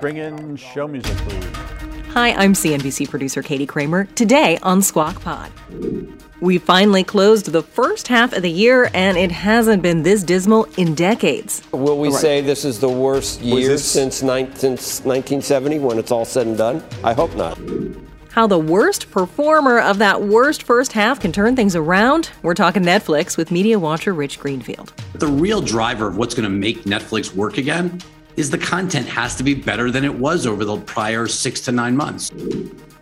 Bring in show music, please. Hi, I'm CNBC producer Katie Kramer. Today on Squawk Pod. We finally closed the first half of the year, and it hasn't been this dismal in decades. Will we say this is the worst year since, ni- since 1970 when it's all said and done? I hope not. How the worst performer of that worst first half can turn things around? We're talking Netflix with media watcher Rich Greenfield. The real driver of what's going to make Netflix work again is the content has to be better than it was over the prior six to nine months.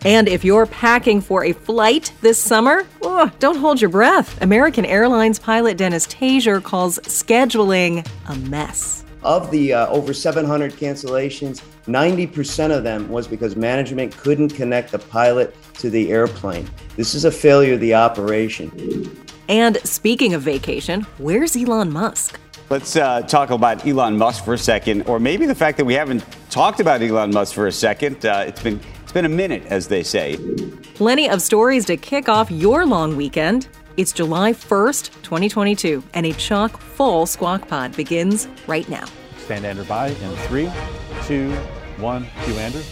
And if you're packing for a flight this summer, oh, don't hold your breath. American Airlines pilot Dennis Tajer calls scheduling a mess. Of the uh, over 700 cancellations, 90% of them was because management couldn't connect the pilot to the airplane. This is a failure of the operation. And speaking of vacation, where's Elon Musk? Let's uh, talk about Elon Musk for a second, or maybe the fact that we haven't talked about Elon Musk for a second. Uh, it's been it's been a minute, as they say. Plenty of stories to kick off your long weekend. It's July 1st, 2022, and a chock full Squawk Pod begins right now. Stand Andrew by in three, two, one. Cue Andrew.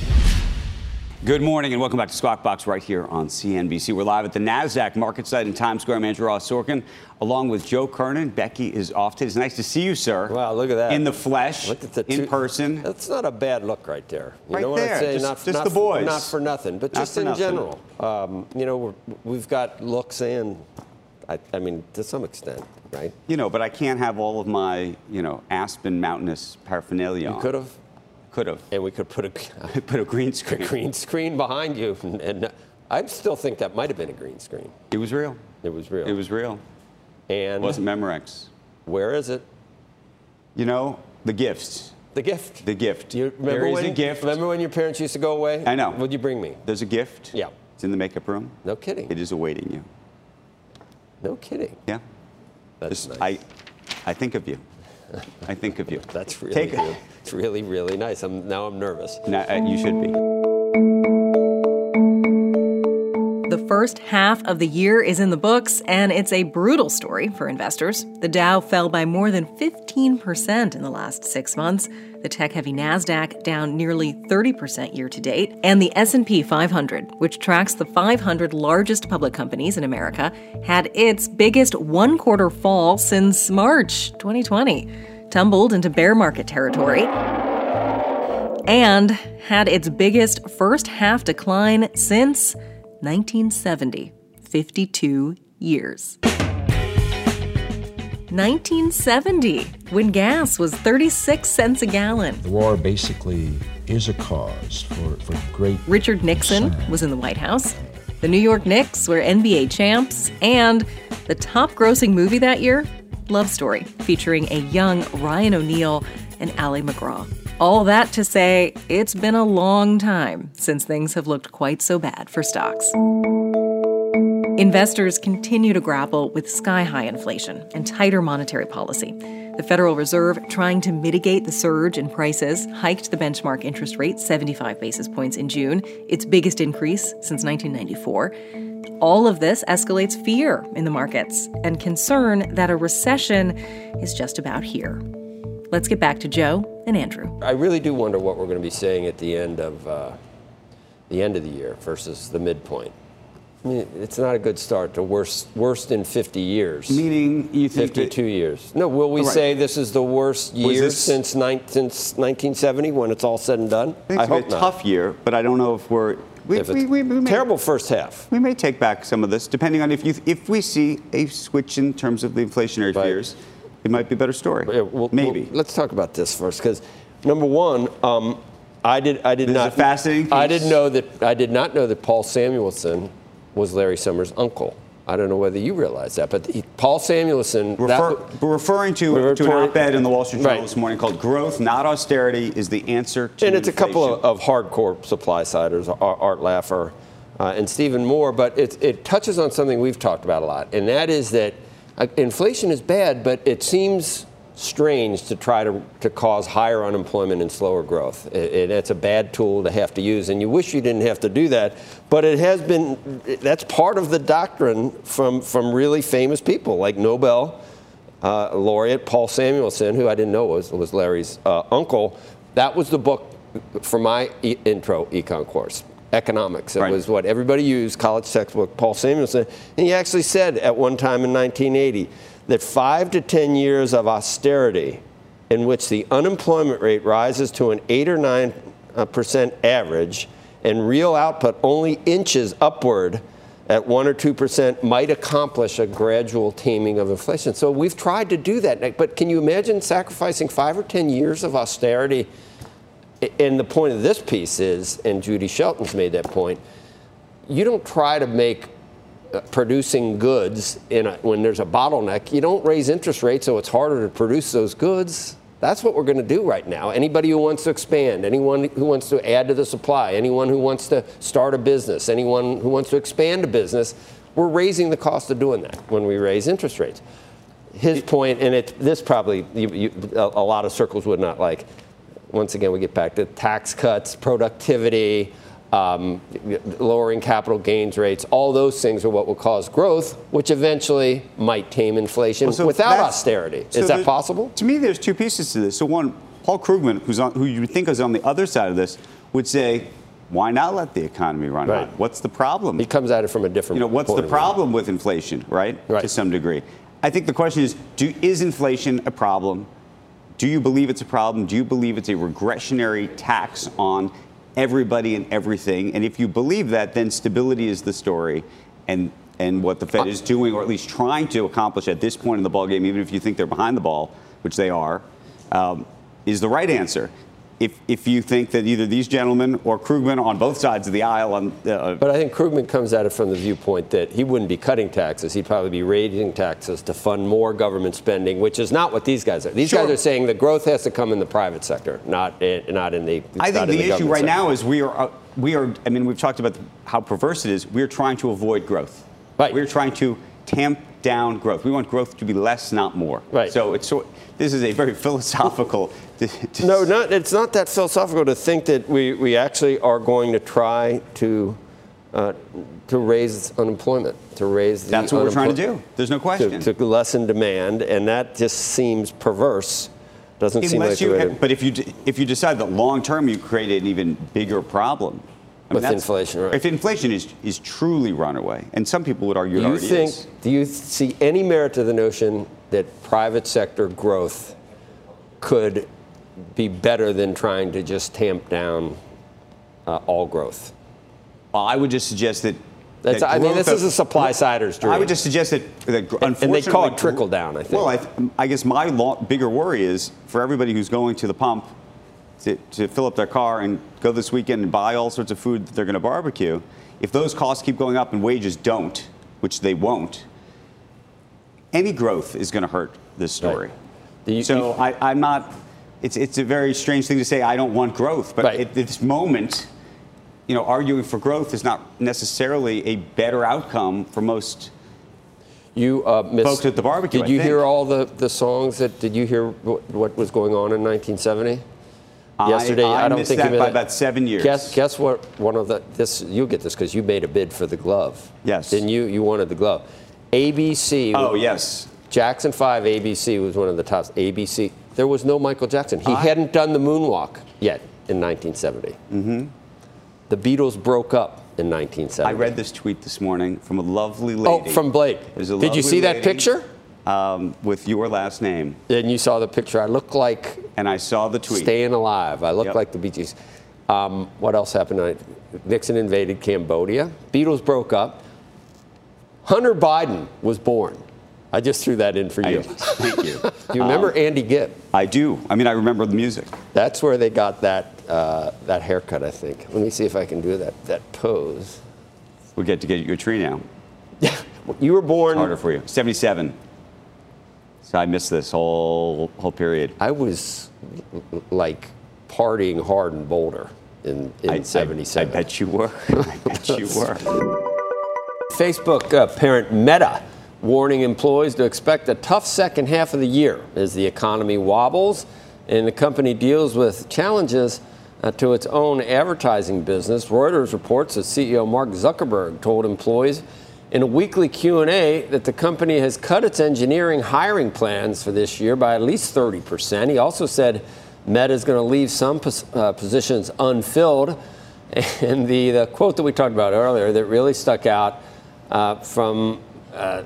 Good morning and welcome back to Squawk Box right here on CNBC. We're live at the NASDAQ market site in Times Square. I'm Andrew Ross Sorkin along with Joe Kernan. Becky is off today. It's nice to see you, sir. Wow, look at that. In the flesh, Look at the in person. That's not a bad look right there. You Right know what there, I'm saying? just- not, just not the for- boys. not for nothing, but Not just in nothing. general. Um, you know, we've got looks and, I, I mean, to some extent, right? You know, but I can't have all of my, you know, Aspen Mountainous paraphernalia. You could have, Could have. and we could put a, Put a green a screen. green screen behind you, and, and I still think that might have been a green screen. It was real. It was real. It was real. And It wasn't Memorex. where is it? You know, the gifts. The gift. The gift. You remember there is when, a gift. Remember when your parents used to go away? I know. What'd you bring me? There's a gift. Yeah. It's in the makeup room. No kidding. It is awaiting you. No kidding. Yeah. That's Just- nice. I, I think of you. I think of you. That's really Take good. It's really, really nice. I'm, now I'm nervous. Now, uh, you should be. First half of the year is in the books, and it's a brutal story for investors. The Dow fell by more than 15% in the last six months. The tech-heavy Nasdaq down nearly 30% year to date, and the S&P 500, which tracks the 500 largest public companies in America, had its biggest one-quarter fall since March 2020, tumbled into bear market territory and had its biggest first half decline since 1970 52 years. 1970, when gas was 36 cents a gallon. The war basically is a cause for, for great. Richard Nixon was in the White House. The New York Knicks were NBA champs. And the top grossing movie that year, Love Story, featuring a young Ryan O'Neal and Ali MacGraw. All that to say, it's been a long time since things have looked quite so bad for stocks. Investors continue to grapple with sky high inflation and tighter monetary policy. The Federal Reserve, trying to mitigate the surge in prices, hiked the benchmark interest rate 75 basis points in June, its biggest increase since 1994. All of this escalates fear in the markets and concern that a recession is just about here. Let's get back to Joe and Andrew. I really do wonder what we're going to be saying at the end of uh, the end of the year versus the midpoint. I mean, it's not a good start to worst worst in 50 years. Meaning you think that- 52 years. No, will we Right. say this is the worst year this- since, nine, since 1970 when it's all said and done? I think it's hope a not. tough year, but I don't know if we're. We, If we, we, we may, terrible first half. We may take back some of this, depending on if you if we see a switch in terms of the inflationary Right. fears. It might be a better story. Yeah, well- Maybe. well, let's talk about this first, because number one, um, I did I did This is not a fascinating I didn't know that I did not know that Paul Samuelson was Larry Summers' uncle. I don't know whether you realize that, but he, Paul Samuelson. Refer, that, referring to, Refer- to an op-ed in the Wall Street Journal Right. this morning called "Growth, Not Austerity, is the answer to and it's a couple of, of hardcore supply siders, Art, Art Laffer uh, and Stephen Moore, but it, it touches on something we've talked about a lot, and that is that uh, inflation is bad, but it seems strange to try to, to cause higher unemployment and slower growth. It, it- it's a bad tool to have to use, and you wish you didn't have to do that, but it has been, that's part of the doctrine from, from really famous people like Nobel uh, laureate Paul Samuelson, who I didn't know was, was Larry's uh, uncle. That was the book for my e- intro econ course, economics. It Right. was what everybody used, college textbook, Paul Samuelson. And he actually said at one time in 1980 that five to 10 years of austerity in which the unemployment rate rises to an 8 or 9 uh, percent average and real output only inches upward at 1 or 2% might accomplish a gradual taming of inflation. So we've tried to do that. But can you imagine sacrificing 5 or 10 years of austerity? And the point of this piece is, and Judy Shelton's made that point, you don't try to make uh, producing goods in a, when there's a bottleneck. You don't raise interest rates so it's harder to produce those goods. That's what we're going to do right now. Anybody who wants to expand, anyone who wants to add to the supply, anyone who wants to start a business, anyone who wants to expand a business, we're raising the cost of doing that when we raise interest rates. His point, and it, this probably you, you, a, a lot of circles would not like. Once again, we get back to tax cuts, productivity, um, lowering capital gains rates. All those things are what will cause growth, which eventually might tame inflation Well, so without austerity. so is that possible? To me, there's two pieces to this. So one, Paul Krugman, who's on, who you think is on the other side of this, would say, why not let the economy run Right. hot? What's the problem? He comes at it from a different. you know, what's point the problem with inflation, right? Right. To some degree. I think the question is, do, is inflation a problem? Do you believe it's a problem? Do you believe it's a regressionary tax on everybody and everything? And if you believe that, then stability is the story. And, and what the Fed is doing, or at least trying to accomplish at this point in the ballgame, even if you think they're behind the ball, which they are, um, is the right answer. If, if you think that either these gentlemen or Krugman on both sides of the aisle on uh, But I think Krugman comes at it from the viewpoint that he wouldn't be cutting taxes. He'd probably be raising taxes to fund more government spending, which is not what these guys are. These Sure. guys are saying the growth has to come in the private sector, not in, not in the. I think in the, issue right sector. now is we are uh, we are. I mean, we've talked about how perverse it is. We're trying to avoid growth. Right. We're trying to tamp down growth. We want growth to be less, not more. Right. So it's so. This is a very philosophical. No, not, it's not that philosophical to think that we, we actually are going to try to uh, to raise unemployment, to raise the That's what we're trying to do. There's no question. To, to lessen demand, and that just seems perverse. Doesn't seem like Unless the you, way to- but if you if you decide that long term you create an even bigger problem. I With that's- inflation, right. If inflation is is truly runaway, and some people would argue it Do you already think? is. Do you see any merit to the notion that private sector growth could be better than trying to just tamp down uh, all growth? Well, I would just suggest that. That I mean, this is a supply sider's dream. I would just suggest that, that And- and they call it trickle down, I think. Well, I, I guess my bigger worry is for everybody who's going to the pump to, to fill up their car and go this weekend and buy all sorts of food that they're going to barbecue. If those costs keep going up and wages don't, which they won't, any growth is going to hurt this story. Do you- so I, I'm not. It's it's a very strange thing to say. I don't want growth, but Right. at this moment, you know, arguing for growth is not necessarily a better outcome for most. You uh, miss, Folks at the barbecue, Did I you hear all the, the songs that? Did you hear what, what was going on in 1970? Yesterday, I, I don't missed think that you by made about seven years. Guess guess what? One of the this you'll get this because you made a bid for the glove. Yes. Didn't you? You wanted the glove. ABC. Oh yes. Jackson 5 ABC was one of the tops. ABC. There was no Michael Jackson. He I- hadn't done the moonwalk yet in 1970. Mm-hmm. The Beatles broke up in 1970. I read this tweet this morning from a lovely lady. Oh, from Blake. Did you see that picture? Um, with your last name, And you saw the picture. I look like and I saw the tweet. staying alive. I look Yep. like the Bee Gees. Um, what else happened? I- Nixon invaded Cambodia. Beatles broke up. Hunter Biden was born. I just threw that in for I- you. thank you. Do you remember Andy Gibb? I do. I mean, I remember the music. That's where they got that uh, that haircut, I think. Let me see if I can do that that pose. We get to get your tree now. Yeah, You were born. Harder for you. 77. So I missed this whole whole period. I was like partying hard in Boulder in, in I- I- 77. I bet you were. I bet you were. Facebook uh, parent Meta warning employees to expect a tough second half of the year as the economy wobbles and the company deals with challenges uh, to its own advertising business. Reuters reports that CEO Mark Zuckerberg told employees in a weekly Q&A that the company has cut its engineering hiring plans for this year by at least 30%. He also said Meta is going to leave some pos- uh, positions unfilled. And the, the quote that we talked about earlier that really stuck out uh, from, uh,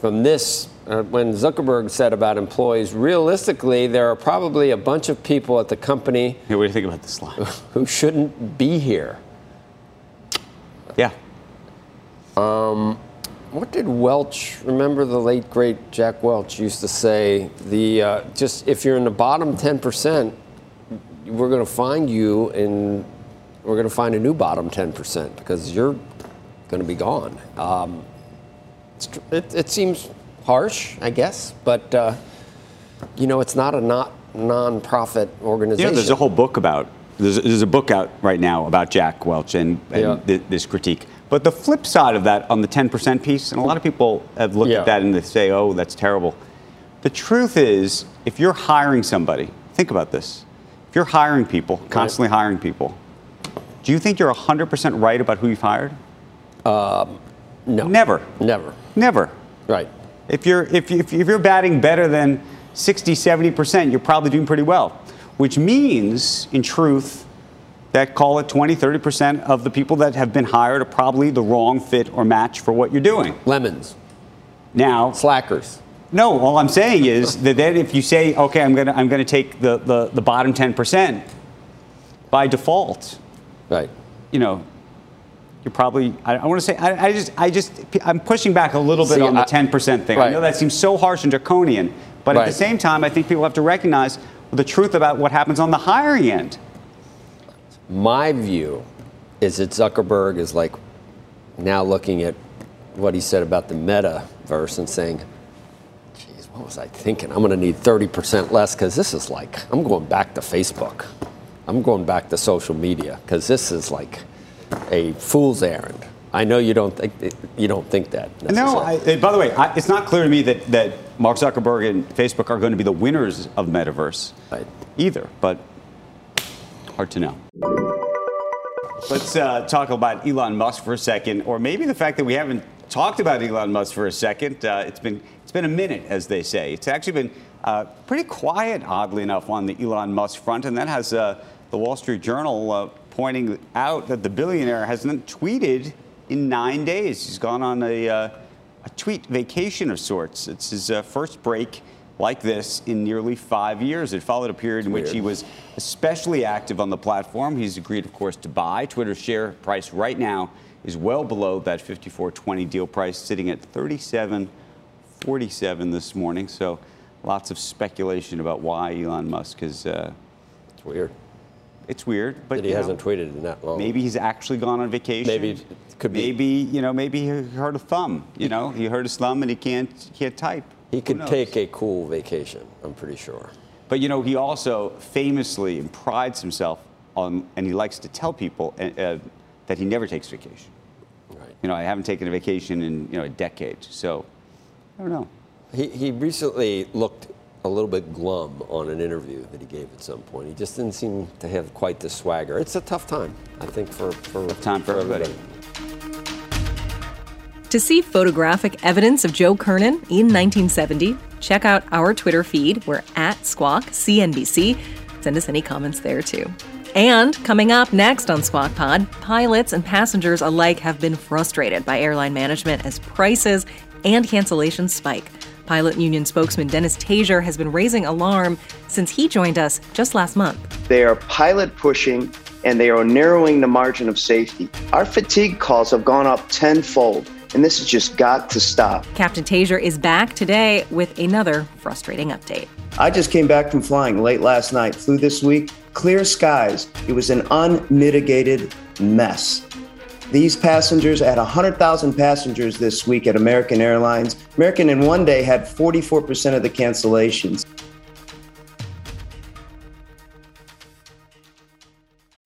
from this, uh, when Zuckerberg said about employees, realistically, there are probably a bunch of people at the company Hey, what do you think about this line? who shouldn't be here. Yeah. What did Welch, remember the late great Jack Welch used to say, the, uh, just if you're in the bottom 10%, we're going to find you and we're going to find a new bottom 10% because you're going to be gone. Um, it's, it, it seems harsh, I guess, but uh, you know, it's not a not non-profit organization. know, there's a whole book about there's, there's a book out right now about Jack Welch and, and Yeah. thi- this critique. But the flip side of that on the 10% piece, and a lot of people have looked Yeah. at that and they say, "Oh, that's terrible." The truth is, if you're hiring somebody, think about this. If you're hiring people, constantly hiring people, do you think you're 100% right about who you've hired? Um, no, Never. never. Never. Right. If you're, if, you- if you're batting better than 60, 70%, you're probably doing pretty well. Which means, in truth, that call it 20, 30% of the people that have been hired are probably the wrong fit or match for what you're doing. Lemons, Now, slackers. no, all I'm saying is that then if you say, okay, I'm going to I'm gonna take the, the, the bottom 10%, by default, Right. you know, you're probably, I, I want to say, I, I just, I just, I'm pushing back a little bit See, on the I- 10% thing. Right. I know that seems so harsh and draconian, but at the same time, I think people have to recognize the truth about what happens on the hiring end. My view is that Zuckerberg is like now looking at what he said about the metaverse and saying, geez, what was I thinking? I'm going to need 30% less because this is like, I'm going back to Facebook. I'm going back to social media because this is like a fool's errand. I know you don't think you don't think that. No, I, by the way, I, it's not clear to me that, that Mark Zuckerberg and Facebook are going to be the winners of metaverse Right. either, but hard to know. Let's uh, talk about Elon Musk for a second, or maybe the fact that we haven't talked about Elon Musk for a second. Uh, it's been it's been a minute, as they say. It's actually been uh, pretty quiet, oddly enough, on the Elon Musk front, and that has uh, the Wall Street Journal uh, pointing out that the billionaire hasn't tweeted in nine days. He's gone on a uh, a tweet vacation of sorts. It's his first break like this in nearly five years. It followed a period in which he was especially active on the platform. He's agreed, of course, to buy. Twitter's share price right now is well below that 54.20 deal price, sitting at 37.47 this morning. So lots of speculation about why Elon Musk is. Uh, it's weird it's weird, but that he you know, hasn't tweeted in that long. Maybe he's actually gone on vacation. Maybe could be. Maybe you know. Maybe he heard a thumb. You know, he heard his thumb and he can't he can't type. He could take a cool vacation. I'm pretty sure. But you know, he also famously prides himself on, and he likes to tell people uh, uh, that he never takes vacation. Right. You know, I haven't taken a vacation in you know a decade. So I don't know. He, he recently looked a little bit glum on an interview that he gave at some point. He just didn't seem to have quite the swagger. It's a tough time, I think, for, for Tough time for everybody. To see photographic evidence of Joe Kernan in 1970, check out our Twitter feed. We're at Squawk CNBC. Send us any comments there too. And coming up next on Squawk Pod, pilots and passengers alike have been frustrated by airline management as prices and cancellations spike. Pilot union spokesman Dennis Tajer has been raising alarm since he joined us just last month. They are pilot pushing and they are narrowing the margin of safety. Our fatigue calls have gone up tenfold, and this has just got to stop. Captain Tajer is back today with another frustrating update. I just came back from flying late last night, flew this week, clear skies. It was an unmitigated mess. These passengers had 100,000 passengers this week at American Airlines. American in one day had 44% of the cancellations.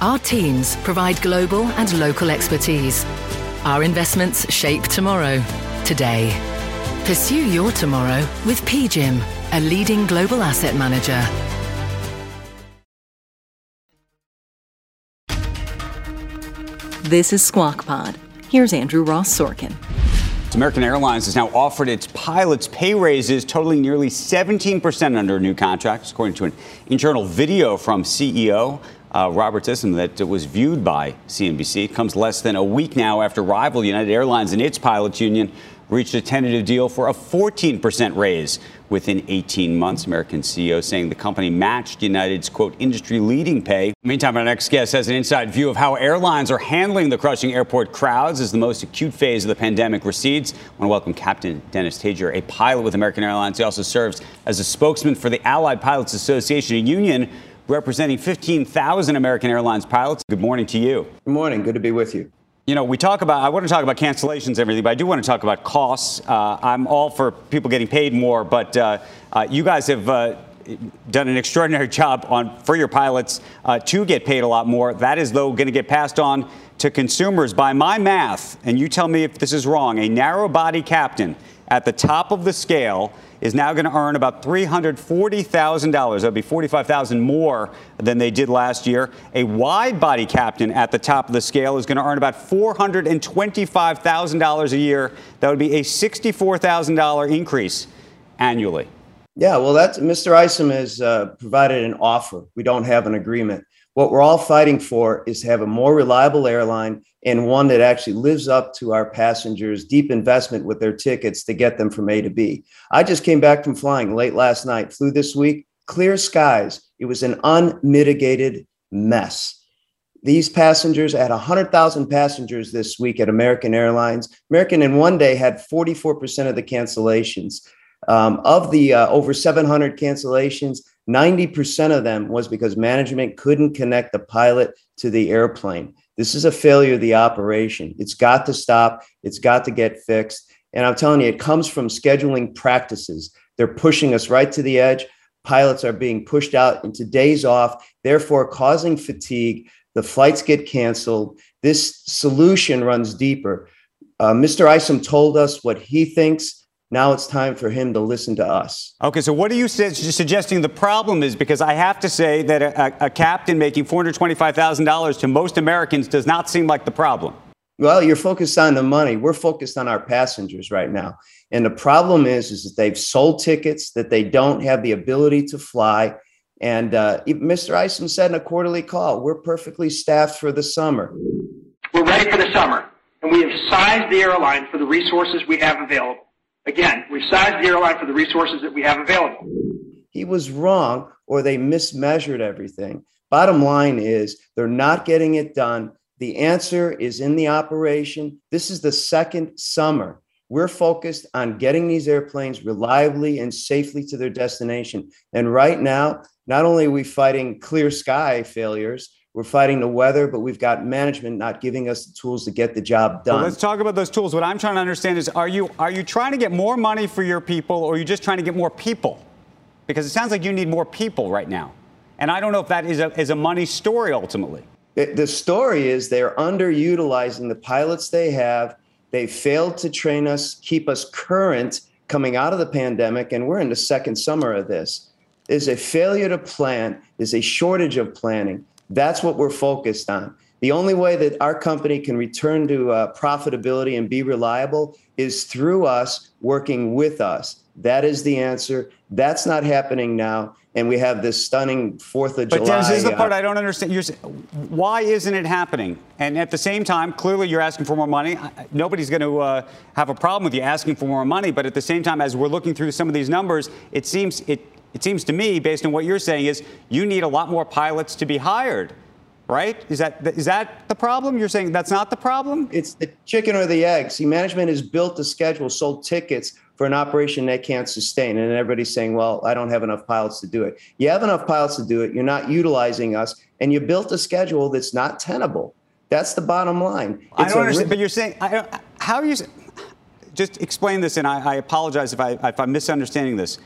our teams provide global and local expertise. Our investments shape tomorrow, today. Pursue your tomorrow with PGIM, a leading global asset manager. This is Squawk Pod. Here's Andrew Ross Sorkin. American Airlines has now offered its pilots pay raises totaling nearly 17% under new contracts, according to an internal video from CEO uh, Robert Isom that was viewed by CNBC. It comes less than a week now after rival United Airlines and its pilots union reached a tentative deal for a 14% raise within 18 months. American CEO saying the company matched United's, quote, industry leading pay. Meantime, our next guest has an inside view of how airlines are handling the crushing airport crowds as the most acute phase of the pandemic recedes. I want to welcome Captain Dennis Tajer, a pilot with American Airlines. He also serves as a spokesman for the Allied Pilots Association, a union representing 15,000 American Airlines pilots. Good morning to you. Good morning. Good to be with you. You know, we talk about, I want to talk about cancellations and everything, but I do want to talk about costs. Uh, I'm all for people getting paid more, but uh, uh, you guys have uh, done an extraordinary job on for your pilots uh, to get paid a lot more. That is, though, going to get passed on to consumers. By my math, and you tell me if this is wrong, a narrow body captain at the top of the scale is now going to earn about $340,000. That'll be 45,000 more than they did last year. A wide body captain at the top of the scale is going to earn about $425,000 a year. That would be a $64,000 increase annually. Yeah, well, that's Mr. Isom has uh, provided an offer. We don't have an agreement. What we're all fighting for is to have a more reliable airline and one that actually lives up to our passengers' deep investment with their tickets to get them from A to B. I just came back from flying late last night, flew this week, clear skies. It was an unmitigated mess. These passengers had 100,000 passengers this week at American Airlines. American in one day had 44% of the cancellations. Um, of the uh, over 700 cancellations, 90% of them was because management couldn't connect the pilot to the airplane. This is a failure of the operation. It's got to stop. It's got to get fixed. And I'm telling you, it comes from scheduling practices. They're pushing us right to the edge. Pilots are being pushed out into days off, therefore causing fatigue. The flights get canceled. This solution runs deeper. Uh, Mr. Isom told us what he thinks now it's time for him to listen to us. Okay, so what are you su- suggesting the problem is? Because I have to say that a, a captain making $425,000 to most Americans does not seem like the problem. Well, you're focused on the money. We're focused on our passengers right now. And the problem is, is that they've sold tickets, that they don't have the ability to fly. And uh, Mr. Isom said in a quarterly call, we're perfectly staffed for the summer. We're ready for the summer, and we have sized the airline for the resources we have available. Again, we've sized the airline for the resources that we have available. He was wrong, or they mismeasured everything. Bottom line is they're not getting it done. The answer is in the operation. This is the second summer. We're focused on getting these airplanes reliably and safely to their destination. And right now, not only are we fighting clear sky failures, we're fighting the weather, but we've got management not giving us the tools to get the job done. Well, let's talk about those tools. What I'm trying to understand is are you are you trying to get more money for your people or are you just trying to get more people? Because it sounds like you need more people right now. And I don't know if that is a, is a money story ultimately. It, the story is they're underutilizing the pilots they have. They failed to train us, keep us current coming out of the pandemic, and we're in the second summer of this. There's a failure to plan, there's a shortage of planning That's what we're focused on. The only way that our company can return to uh, profitability and be reliable is through us working with us. That is the answer. That's not happening now. And we have this stunning Fourth of but July. But this is the part uh, I don't understand. You're, why isn't it happening? And at the same time, clearly you're asking for more money. Nobody's going to uh, have a problem with you asking for more money. But at the same time, as we're looking through some of these numbers, it seems it it seems to me, based on what you're saying, is you need a lot more pilots to be hired right? Is that is that the problem? You're saying that's not the problem? It's the chicken or the egg. See, management has built a schedule, sold tickets for an operation they can't sustain, and everybody's saying, "Well, I don't have enough pilots to do it." You have enough pilots to do it. You're not utilizing us, and you built a schedule that's not tenable. That's the bottom line. It's I don't understand, but you're saying I, how are you? Just explain this, and I, I apologize if I if I'm misunderstanding this.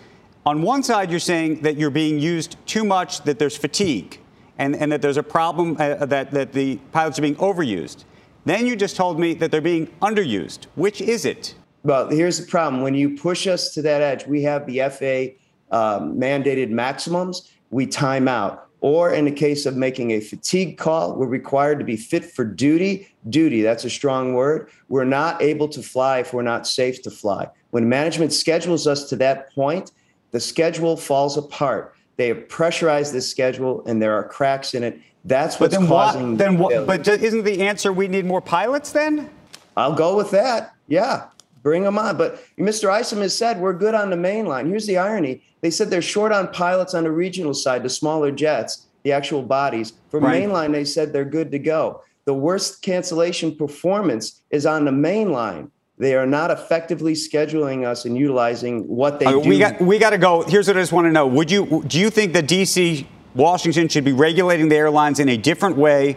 On one side, you're saying that you're being used too much, that there's fatigue and, and that there's a problem uh, that, that the pilots are being overused. Then you just told me that they're being underused. Which is it? Well, here's the problem. When you push us to that edge, we have the FAA um, mandated maximums, we time out. Or in the case of making a fatigue call, we're required to be fit for duty. Duty, that's a strong word. We're not able to fly if we're not safe to fly. When management schedules us to that point, the schedule falls apart. They have pressurized this schedule, and there are cracks in it. That's what's then causing. What, then what? But isn't the answer we need more pilots? Then I'll go with that. Yeah, bring them on. But Mr. Isom has said we're good on the main line. Here's the irony: they said they're short on pilots on the regional side, the smaller jets, the actual bodies. For right. mainline, they said they're good to go. The worst cancellation performance is on the main line. They are not effectively scheduling us and utilizing what they uh, do. We got we got to go. Here's what I just want to know: Would you do you think that DC, Washington, should be regulating the airlines in a different way?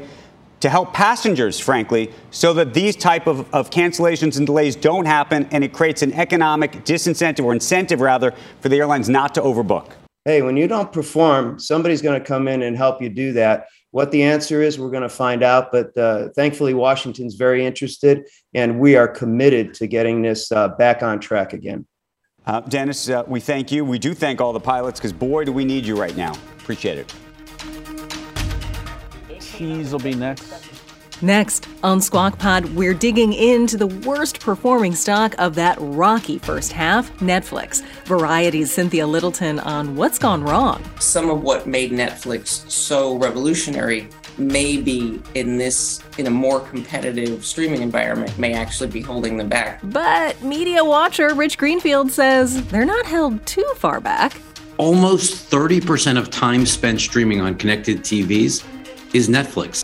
To help passengers, frankly, so that these type of, of cancellations and delays don't happen, and it creates an economic disincentive or incentive, rather, for the airlines not to overbook. Hey, when you don't perform, somebody's going to come in and help you do that. What the answer is, we're going to find out. But uh, thankfully, Washington's very interested, and we are committed to getting this uh, back on track again. Uh, Dennis, uh, we thank you. We do thank all the pilots because, boy, do we need you right now. Appreciate it. Cheese will be next. Next on Squawk Pod, we're digging into the worst performing stock of that rocky first half, Netflix. Variety's Cynthia Littleton on what's gone wrong. Some of what made Netflix so revolutionary maybe in this in a more competitive streaming environment may actually be holding them back. But media watcher Rich Greenfield says they're not held too far back. Almost 30% of time spent streaming on connected TVs is Netflix.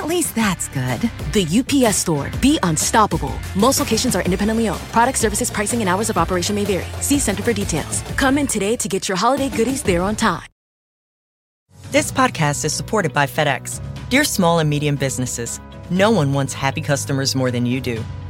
At least that's good. The UPS store. Be unstoppable. Most locations are independently owned. Product services, pricing, and hours of operation may vary. See Center for details. Come in today to get your holiday goodies there on time. This podcast is supported by FedEx. Dear small and medium businesses, no one wants happy customers more than you do.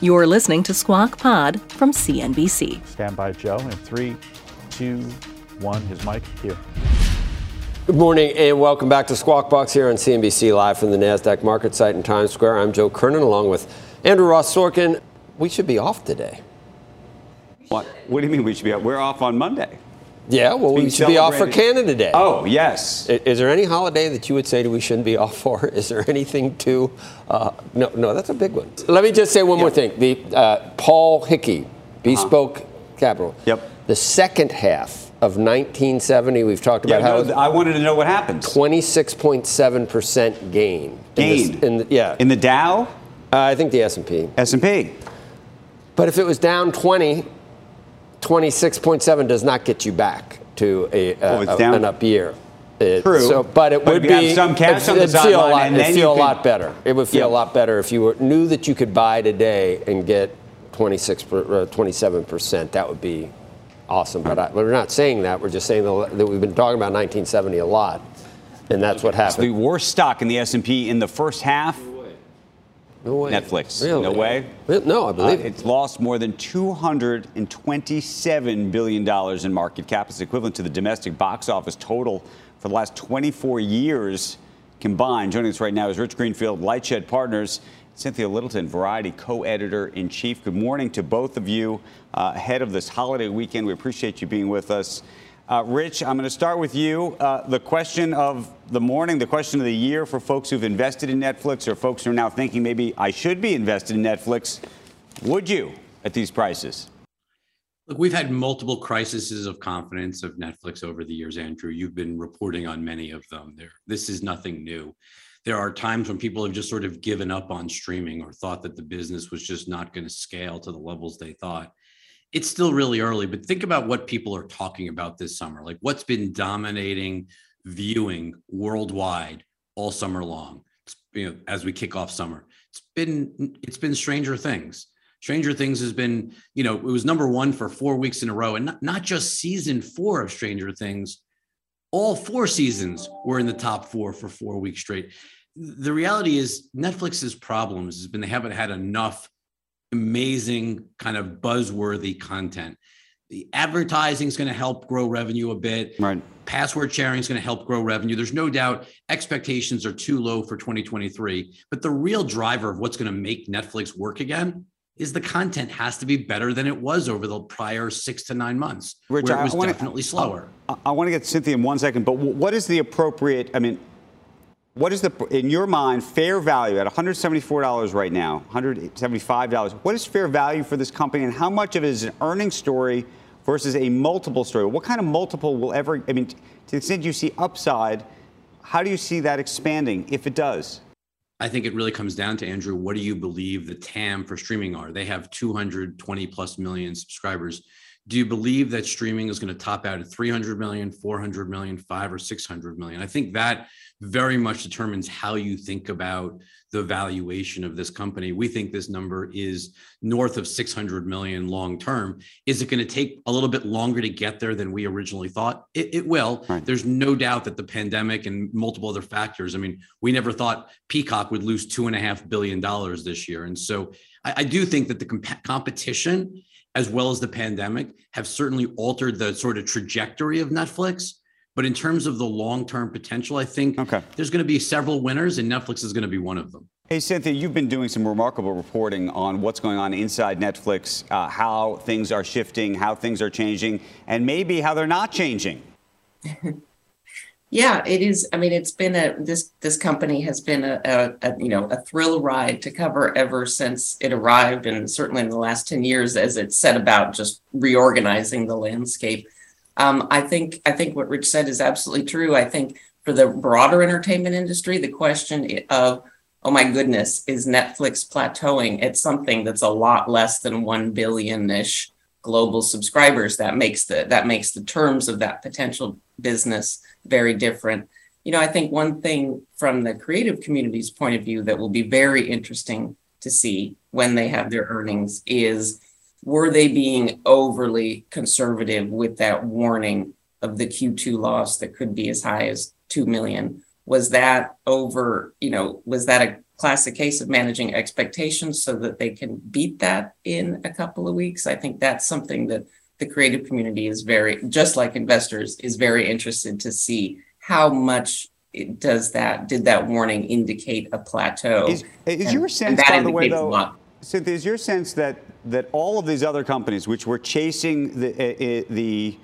You're listening to Squawk Pod from CNBC. Stand by, Joe. In three, two, one. His mic here. Good morning and welcome back to Squawk Box here on CNBC Live from the NASDAQ market site in Times Square. I'm Joe Kernan along with Andrew Ross Sorkin. We should be off today. What? What do you mean we should be off? We're off on Monday. Yeah, well, we should be off for Canada Day. Oh, yes. Is, is, there any holiday that you would say we shouldn't be off for? Is there anything to? Uh, no, no, that's a big one. Let me just say one more thing. The uh, Paul Hickey, Bespoke uh-huh. Capital. Yep. The second half of 1970, we've talked about yeah, how. No, I wanted to know what happened. 26.7 percent gain. Gain. In, this, in the, yeah. In the Dow. Uh, I think the S and P. S and P. But if it was down 20 26.7 does not get you back to a, Oh, it's a- an up year. It- True. So, but it But would if you have be some cash it'd- on the it'd feel a sideline, lot. and It'd feel you a lot better. It would feel Yeah. a lot better if you were, knew that you could buy today and get 26, per- uh, 27 percent. That would be awesome. But I, we're not saying that. We're just saying that we've been talking about 1970 a lot, and that's what It's happened. the worst stock in the S&P in the first half. No way. Netflix. Really? No way. No, I believe Uh, it. it's lost more than $227 billion in market cap. It's equivalent to the domestic box office total for the last 24 years combined. Joining us right now is Rich Greenfield, Lightshed Partners, Cynthia Littleton, Variety co-editor in chief. Good morning to both of you uh, ahead of this holiday weekend. We appreciate you being with us. Uh, Rich, I'm going to start with you. Uh, the question of the morning, the question of the year for folks who've invested in Netflix or folks who are now thinking maybe I should be invested in Netflix. Would you at these prices? Look, we've had multiple crises of confidence of Netflix over the years, Andrew. You've been reporting on many of them. There, this is nothing new. There are times when people have just sort of given up on streaming or thought that the business was just not going to scale to the levels they thought. It's still really early, but think about what people are talking about this summer. Like what's been dominating viewing worldwide all summer long. It's, you know, as we kick off summer, it's been it's been Stranger Things. Stranger Things has been, you know, it was number one for four weeks in a row, and not, not just season four of Stranger Things. All four seasons were in the top four for four weeks straight. The reality is Netflix's problems has been they haven't had enough amazing kind of buzzworthy content. The advertising is going to help grow revenue a bit. Right. Password sharing is going to help grow revenue. There's no doubt expectations are too low for 2023. But the real driver of what's going to make Netflix work again is the content has to be better than it was over the prior six to nine months, Rich, where it was I wanna- definitely slower. I, I want to get Cynthia in one second, but what is the appropriate? I mean, what is the, in your mind, fair value at $174 right now, $175? What is fair value for this company, and how much of it is an earnings story versus a multiple story? What kind of multiple will ever? I mean, to the extent you see upside, how do you see that expanding if it does? I think it really comes down to Andrew. What do you believe the TAM for streaming are? They have 220 plus million subscribers. Do you believe that streaming is going to top out at 300 million, 400 million, five or 600 million? I think that very much determines how you think about the valuation of this company. We think this number is north of 600 million long term. Is it going to take a little bit longer to get there than we originally thought? It, it will. There's no doubt that the pandemic and multiple other factors. I mean, we never thought Peacock would lose two and a half billion dollars this year, and so I, I do think that the comp- competition as well as the pandemic have certainly altered the sort of trajectory of Netflix. But in terms of the long term potential, I think there's going to be several winners, and Netflix is going to be one of them. Hey, Cynthia, you've been doing some remarkable reporting on what's going on inside Netflix, uh, how things are shifting, how things are changing, and maybe how they're not changing. Yeah, it is. I mean, it's been a this this company has been a, a, a you know a thrill ride to cover ever since it arrived, and certainly in the last ten years as it set about just reorganizing the landscape. Um, I think I think what Rich said is absolutely true. I think for the broader entertainment industry, the question of oh my goodness, is Netflix plateauing at something that's a lot less than one billion ish global subscribers? That makes the that makes the terms of that potential business very different. You know, I think one thing from the creative community's point of view that will be very interesting to see when they have their earnings is were they being overly conservative with that warning of the Q2 loss that could be as high as 2 million? Was that over, you know, was that a classic case of managing expectations so that they can beat that in a couple of weeks? I think that's something that the creative community is very, just like investors, is very interested to see how much it does that, did that warning indicate a plateau? Is, is And- your sense, by the way, though. Cynthia, is your sense that that all of these other companies, which were chasing the uh, the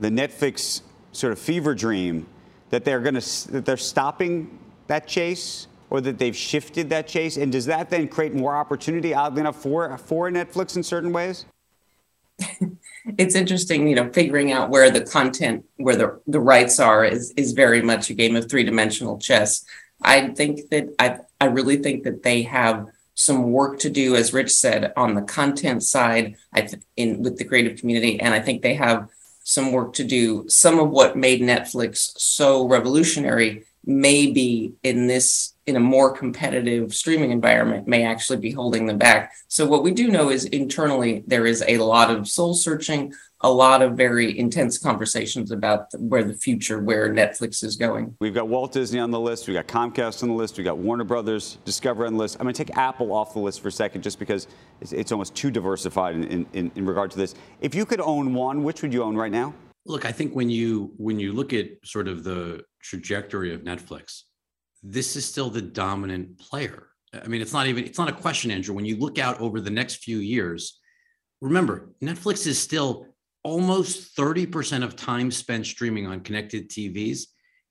the Netflix sort of fever dream, that they're going to that they're stopping that chase, or that they've shifted that chase, and does that then create more opportunity, oddly enough, for for Netflix in certain ways? it's interesting, you know, figuring out where the content, where the, the rights are is is very much a game of three dimensional chess. I think that I I really think that they have some work to do, as Rich said, on the content side I th- in with the creative community, and I think they have some work to do. Some of what made Netflix so revolutionary may be in this in a more competitive streaming environment may actually be holding them back. So what we do know is internally there is a lot of soul searching, a lot of very intense conversations about where the future, where Netflix is going. We've got Walt Disney on the list. We've got Comcast on the list. We've got Warner Brothers, Discovery on the list. I'm going to take Apple off the list for a second just because it's, it's almost too diversified in, in, in regard to this. If you could own one, which would you own right now? Look, I think when you when you look at sort of the trajectory of Netflix, this is still the dominant player. I mean, it's not even it's not a question, Andrew. When you look out over the next few years, remember, Netflix is still almost 30% of time spent streaming on connected TVs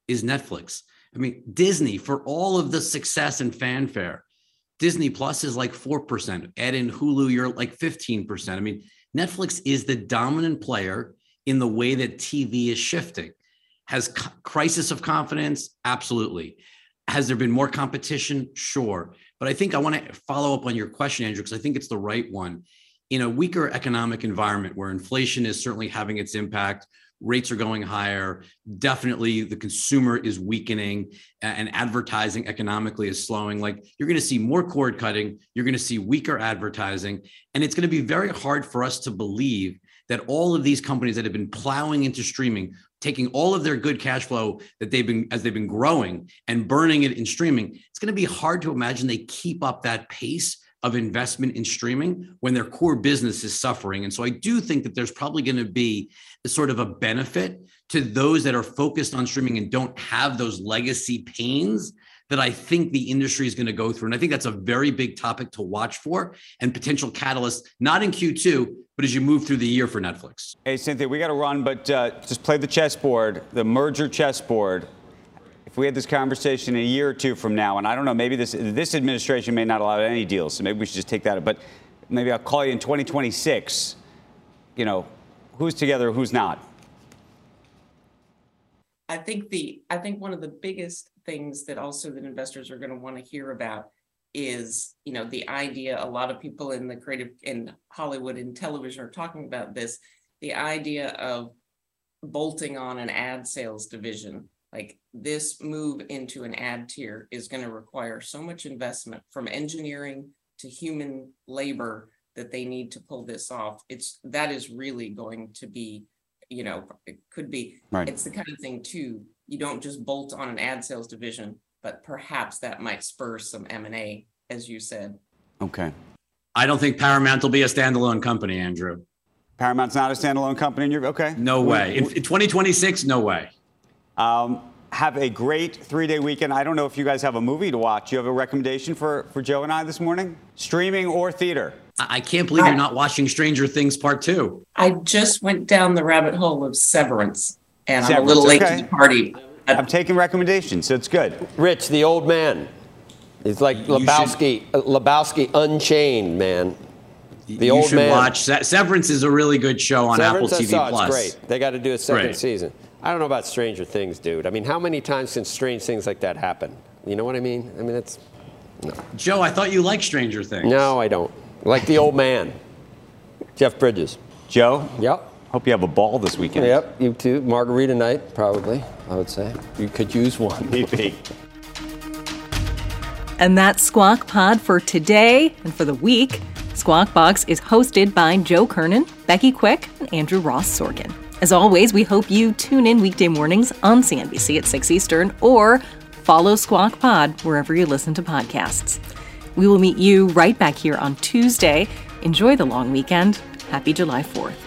is Netflix. I mean, Disney, for all of the success and fanfare, Disney Plus is like 4%. Add in Hulu, you're like 15%. I mean, Netflix is the dominant player in the way that TV is shifting. Has crisis of confidence? Absolutely. Has there been more competition? Sure. But I think I want to follow up on your question, Andrew, because I think it's the right one. In a weaker economic environment where inflation is certainly having its impact, rates are going higher, definitely the consumer is weakening and advertising economically is slowing. Like you're going to see more cord cutting, you're going to see weaker advertising. And it's going to be very hard for us to believe that all of these companies that have been plowing into streaming taking all of their good cash flow that they've been as they've been growing and burning it in streaming it's going to be hard to imagine they keep up that pace of investment in streaming when their core business is suffering. And so i do think that there's probably going to be sort of a benefit to those that are focused on streaming and don't have those legacy pains that I think the industry is going to go through. And I think that's a very big topic to watch for and potential catalyst, not in Q2, but as you move through the year for Netflix. Hey, Cynthia, we got to run, but uh, just play the chessboard, the merger chessboard. If we had this conversation a year or two from now, and I don't know, maybe this this administration may not allow any deals, so maybe we should just take that. But maybe I'll call you in 2026. You know, who's together, who's not. I think the I think one of the biggest things that also that investors are going to want to hear about is you know the idea a lot of people in the creative in hollywood and television are talking about this the idea of bolting on an ad sales division like this move into an ad tier is going to require so much investment from engineering to human labor that they need to pull this off it's that is really going to be you know it could be right. it's the kind of thing too you don't just bolt on an ad sales division, but perhaps that might spur some M&A, as you said. Okay. I don't think Paramount will be a standalone company, Andrew. Paramount's not a standalone company, and you're okay. No way. In, in 2026, no way. Um, have a great three-day weekend. I don't know if you guys have a movie to watch. You have a recommendation for for Joe and I this morning? Streaming or theater? I can't believe you're not watching Stranger Things Part Two. I just went down the rabbit hole of Severance and I'm a little late okay. to the party. I'm taking recommendations, so it's good. Rich, the old man. He's like Lebowski, should, uh, Lebowski Unchained, man. The you old should man. watch Severance is a really good show on Severance, Apple TV I saw, Plus. It's great. They got to do a second great. season. I don't know about Stranger Things, dude. I mean, how many times can strange things like that happen? You know what I mean? I mean, it's no. Joe, I thought you liked Stranger Things. No, I don't. Like the old man, Jeff Bridges. Joe. Yep. Hope you have a ball this weekend. Yep, you too. Margarita night, probably, I would say. You could use one. Maybe. And that's Squawk Pod for today and for the week. Squawk Box is hosted by Joe Kernan, Becky Quick, and Andrew Ross Sorkin. As always, we hope you tune in weekday mornings on CNBC at 6 Eastern or follow Squawk Pod wherever you listen to podcasts. We will meet you right back here on Tuesday. Enjoy the long weekend. Happy July 4th.